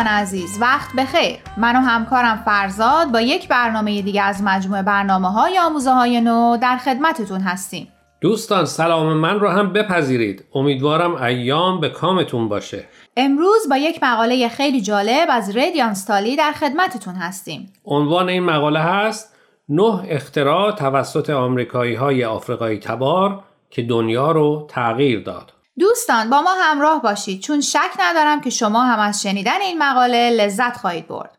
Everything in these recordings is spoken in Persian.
دوستان عزیز وقت بخیر. من و همکارم فرزاد با یک برنامه دیگه از مجموعه برنامه های آموزه های نو در خدمتتون هستیم. دوستان سلام. من رو هم بپذیرید. امیدوارم ایام به کامتون باشه. امروز با یک مقاله خیلی جالب از ردیان ستالی در خدمتتون هستیم. عنوان این مقاله هست نه اختراع توسط آمریکایی های آفریقایی تبار که دنیا رو تغییر داد. دوستان با ما همراه باشید چون شک ندارم که شما هم از شنیدن این مقاله لذت خواهید برد.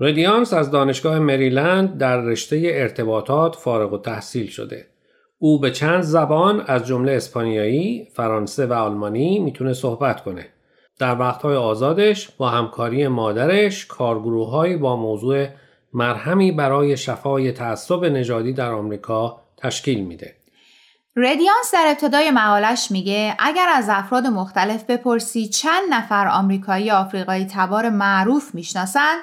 ردیانس از دانشگاه مریلند در رشته ارتباطات فارغ و تحصیل شده. او به چند زبان از جمله اسپانیایی، فرانسه و آلمانی می‌تونه صحبت کنه. در وقتهای آزادش با همکاری مادرش کارگروههایی با موضوع مرهمی برای شفای تعصب نژادی در آمریکا تشکیل میده. ردیانس در ابتدای مقالش میگه اگر از افراد مختلف بپرسی چند نفر آمریکایی آفریقایی تبار معروف می‌شناسن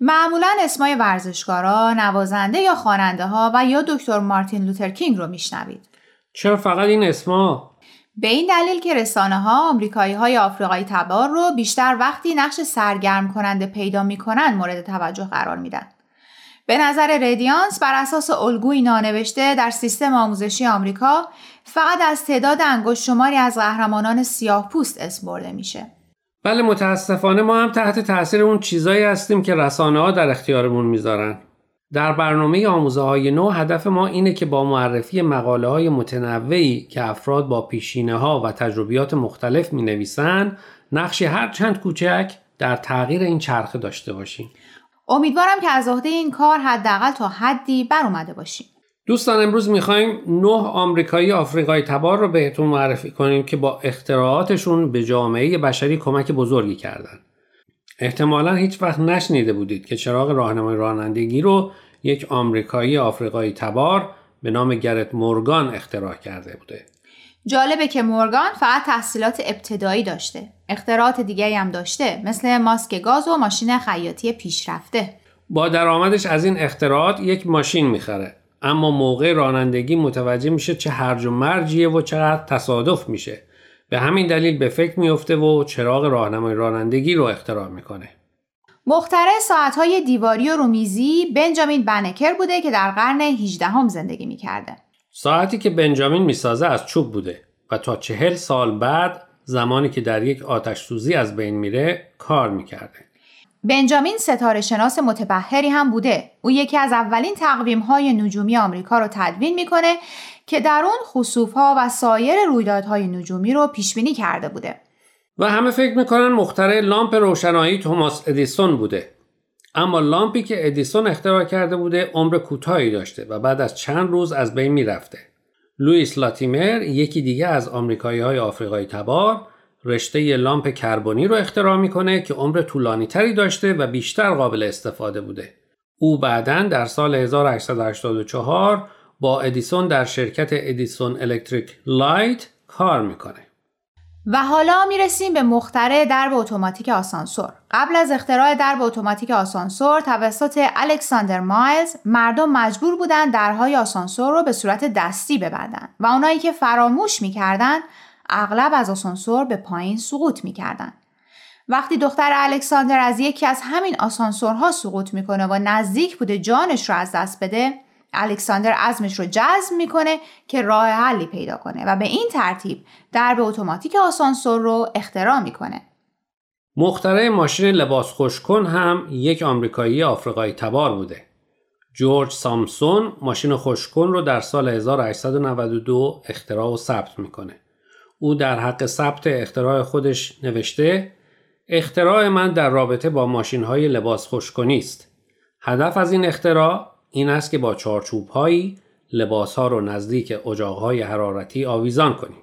معمولا اسمای ورزشکارا، نوازنده یا خواننده ها و یا دکتر مارتین لوتر کینگ رو میشنوید. چرا فقط این اسما؟ به این دلیل که رسانه ها آمریکایی های آفریقایی تبار رو بیشتر وقتی نقش سرگرم کننده پیدا می‌کنن مورد توجه قرار میدن. به نظر ردیانس بر اساس الگوی نانوشته در سیستم آموزشی آمریکا فقط از تعداد انگشت شماری از قهرمانان سیاه پوست اسم برده میشه. بله متاسفانه ما هم تحت تاثیر اون چیزایی هستیم که رسانه ها در اختیارمون می‌ذارن. در برنامه آموزه های نو هدف ما اینه که با معرفی مقاله های متنوعی که افراد با پیشینه ها و تجربیات مختلف می نویسن نقشی هر چند کوچک در تغییر این چرخه داشته باشیم. امیدوارم که از عهده این کار حداقل تا حدی بر اومده باشیم. دوستان امروز می‌خوایم نه آمریکایی آفریقایی تبار رو بهتون معرفی کنیم که با اختراعاتشون به جامعه بشری کمک بزرگی کردن. احتمالا هیچ وقت نشنیده بودید که چراغ راهنمای رانندگی رو یک آمریکایی آفریقایی تبار به نام گرت مورگان اختراع کرده بوده. جالبه که مورگان فقط تحصیلات ابتدایی داشته. اختراعات دیگری هم داشته مثل ماسک گاز و ماشین خیاطی پیشرفته. با درآمدش از این اختراعات یک ماشین می‌خره اما موقع رانندگی متوجه میشه چه هرج و مرجیه و چقدر تصادف میشه به همین دلیل به فکر میفته و چراغ راهنمای رانندگی رو اختراع می‌کنه. مخترع ساعتهای دیواری و رومیزی بنجامین بنکر بوده که در قرن 18 هم زندگی می‌کرده. ساعتی که بنجامین می‌سازه از چوب بوده و تا چهل سال بعد زمانی که در یک آتش سوزی از بین میره کار می‌کرده. بنجامین ستاره شناس متبهری هم بوده. او یکی از اولین تقویم های نجومی آمریکا رو تدوین می‌کنه که در اون خسوف ها و سایر رویدادهای نجومی رو پیش بینی کرده بوده. و همه فکر می‌کنن مخترع لامپ روشنایی توماس ادیسون بوده. اما لامپی که ادیسون اختراع کرده بوده عمر کوتاهی داشته و بعد از چند روز از بین می‌رفته. لوئیس لاتیمر یکی دیگه از آمریکایی های آفریقایی تبار رشته لامپ کربنی رو اختراع می‌کنه که عمر طولانی تری داشته و بیشتر قابل استفاده بوده. او بعدا در سال 1884 با ادیسون در شرکت Edison Electric Light کار می‌کنه. و حالا می‌رسیم به مخترع درب اتوماتیک آسانسور. قبل از اختراع درب اتوماتیک آسانسور توسط الکساندر مایلز مردم مجبور بودند درهای آسانسور رو به صورت دستی ببندن و اونایی که فراموش می‌کردن اغلب از آسانسور به پایین سقوط می‌کردن. وقتی دختر الکساندر از یکی از همین آسانسورها سقوط می‌کنه و نزدیک بوده جانش رو از دست بده الکساندر عزمش رو جزم می‌کنه که راه حلی پیدا کنه و به این ترتیب درب اتوماتیک آسانسور رو اختراع می‌کنه. مخترع ماشین لباس خوشکن هم یک آمریکایی آفریقایی تبار بوده. جورج سامسون ماشین خوشکن رو در سال 1892 اختراع و ثبت می‌کنه. او در حق ثبت اختراع خودش نوشته اختراع من در رابطه با ماشین های لباس خوشکنی است. هدف از این اختراع این است که با چارچوب هایی لباس ها رو نزدیک اجاق های حرارتی آویزان کنیم.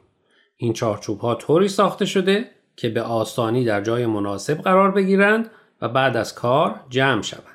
این چارچوب ها طوری ساخته شده که به آسانی در جای مناسب قرار بگیرند و بعد از کار جمع شوند.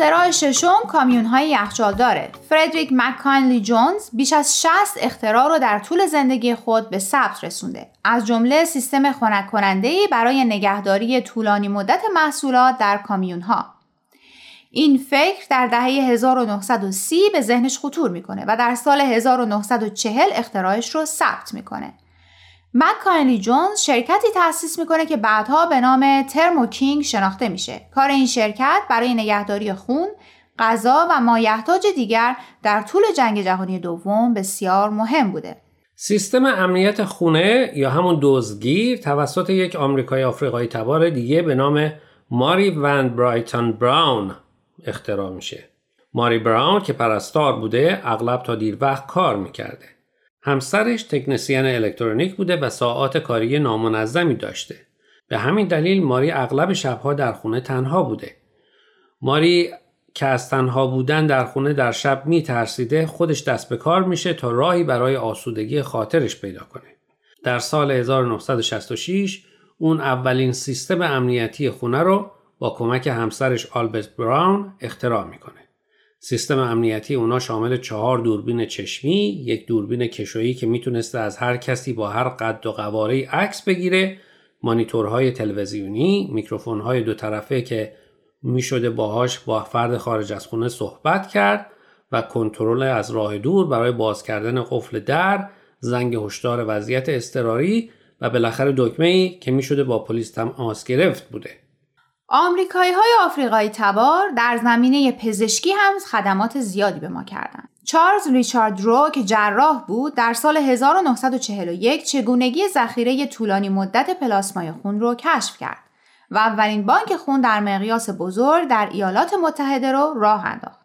اختراع ششم کامیون های یخچال داره. فردریک مکانلی جونز بیش از 60 اختراع رو در طول زندگی خود به ثبت رسونده. از جمله سیستم خنک کننده برای نگهداری طولانی مدت محصولات در کامیون ها. این فکر در دهه 1930 به ذهنش خطور می‌کنه و در سال 1940 اختراعش رو ثبت می‌کنه. مک جونز شرکتی تأسیس می‌کنه که بعدها به نام ترمو کینگ شناخته میشه. کار این شرکت برای نگهداری خون، غذا و مایحتاج دیگر در طول جنگ جهانی دوم بسیار مهم بوده. سیستم امنیت خونه یا همون دزدگیر توسط یک آمریکایی آفریقایی تبار دیگه به نام ماری ون برایتون براون اختراع میشه. ماری براون که پرستار بوده اغلب تا دیر وقت کار می‌کرده. همسرش تکنسین الکترونیک بوده و ساعات کاری نامنظمی داشته. به همین دلیل ماری اغلب شبها در خونه تنها بوده. ماری که از تنها بودن در خونه در شب می ترسیده خودش دست به کار میشه تا راهی برای آسودگی خاطرش پیدا کنه. در سال 1966 اون اولین سیستم امنیتی خونه رو با کمک همسرش آلبرت براون اختراع می‌کنه. سیستم امنیتی اونا شامل چهار دوربین چشمی، یک دوربین کشویی که می‌تونسته از هر کسی با هر قد و قواره عکس بگیره، مانیتورهای تلویزیونی، میکروفونهای دو طرفه که می‌شده باهاش با فرد خارج از خونه صحبت کرد و کنترل از راه دور برای باز کردن قفل در، زنگ هشدار وضعیت اضطراری و بالاخره دکمه ای که می‌شده با پلیس تماس گرفت بوده. آمریکایی های آفریقایی تبار در زمینه پزشکی هم خدمات زیادی به ما کردند. چارلز ریچارد رو که جراح بود در سال 1941 چگونگی ذخیره طولانی مدت پلاسمای خون رو کشف کرد و اولین بانک خون در مقیاس بزرگ در ایالات متحده رو راه انداخت.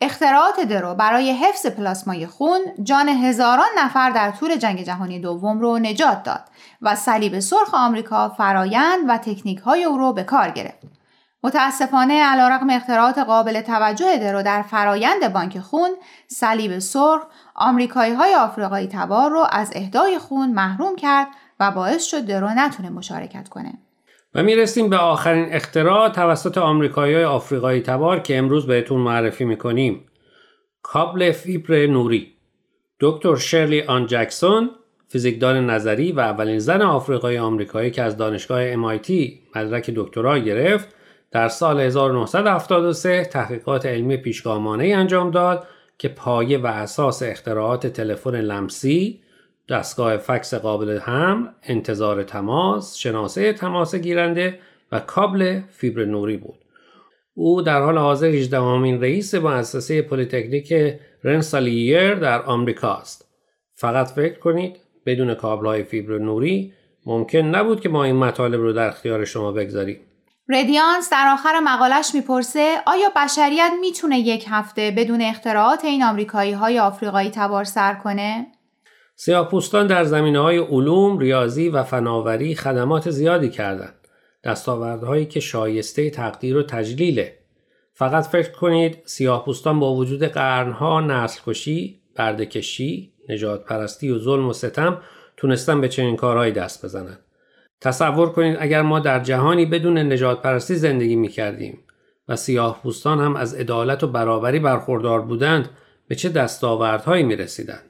اختراعات درو برای حفظ پلاسمای خون جان هزاران نفر در طول جنگ جهانی دوم رو نجات داد و صلیب سرخ آمریکا فرایند و تکنیک های او رو به کار گرفت. متاسفانه علیرغم اختراعات قابل توجه درو در فرایند بانک خون، صلیب سرخ آمریکایی های آفریقایی تبار رو از اهدای خون محروم کرد و باعث شد درو نتونه مشارکت کنه. و می‌رسیم به آخرین اختراع توسط آمریکایی های آفریقایی تبار که امروز بهتون معرفی می‌کنیم. کابل فیبر نوری دکتر شرلی آن جکسون فیزیکدان نظری و اولین زن آفریقایی آمریکایی که از دانشگاه MIT مدرک دکترا گرفت در سال 1973 تحقیقات علمی پیشگامانه انجام داد که پایه و اساس اختراعات تلفن لمسی دستگاه فکس قابل حمل، انتظار تماس، شناسه تماس گیرنده و کابل فیبر نوری بود. او در حال حاضر 18 امین رئیس مؤسسه پلیتکنیک رنسالیر در آمریکا است. فقط فکر کنید بدون کابل های فیبر نوری ممکن نبود که ما این مطالب رو در اختیار شما بگذاریم. ردیانس در آخر مقالش می‌پرسه آیا بشریت می‌تونه یک هفته بدون اختراعات این آمریکایی های آفریقایی تبار سر کنه؟ سیاهپوستان در زمینه های علوم، ریاضی و فناوری خدمات زیادی کردند. دستاوردهایی که شایسته تقدیر و تجلیله. فقط فکر کنید سیاهپوستان با وجود قرنها نسل کشی، بردکشی، نجات پرستی و ظلم و ستم تونستن به چنین کارهایی دست بزنند. تصور کنید اگر ما در جهانی بدون نجات پرستی زندگی می کردیم و سیاه پوستان هم از عدالت و برابری برخوردار بودند به چه دستاوردهایی می رسیدند.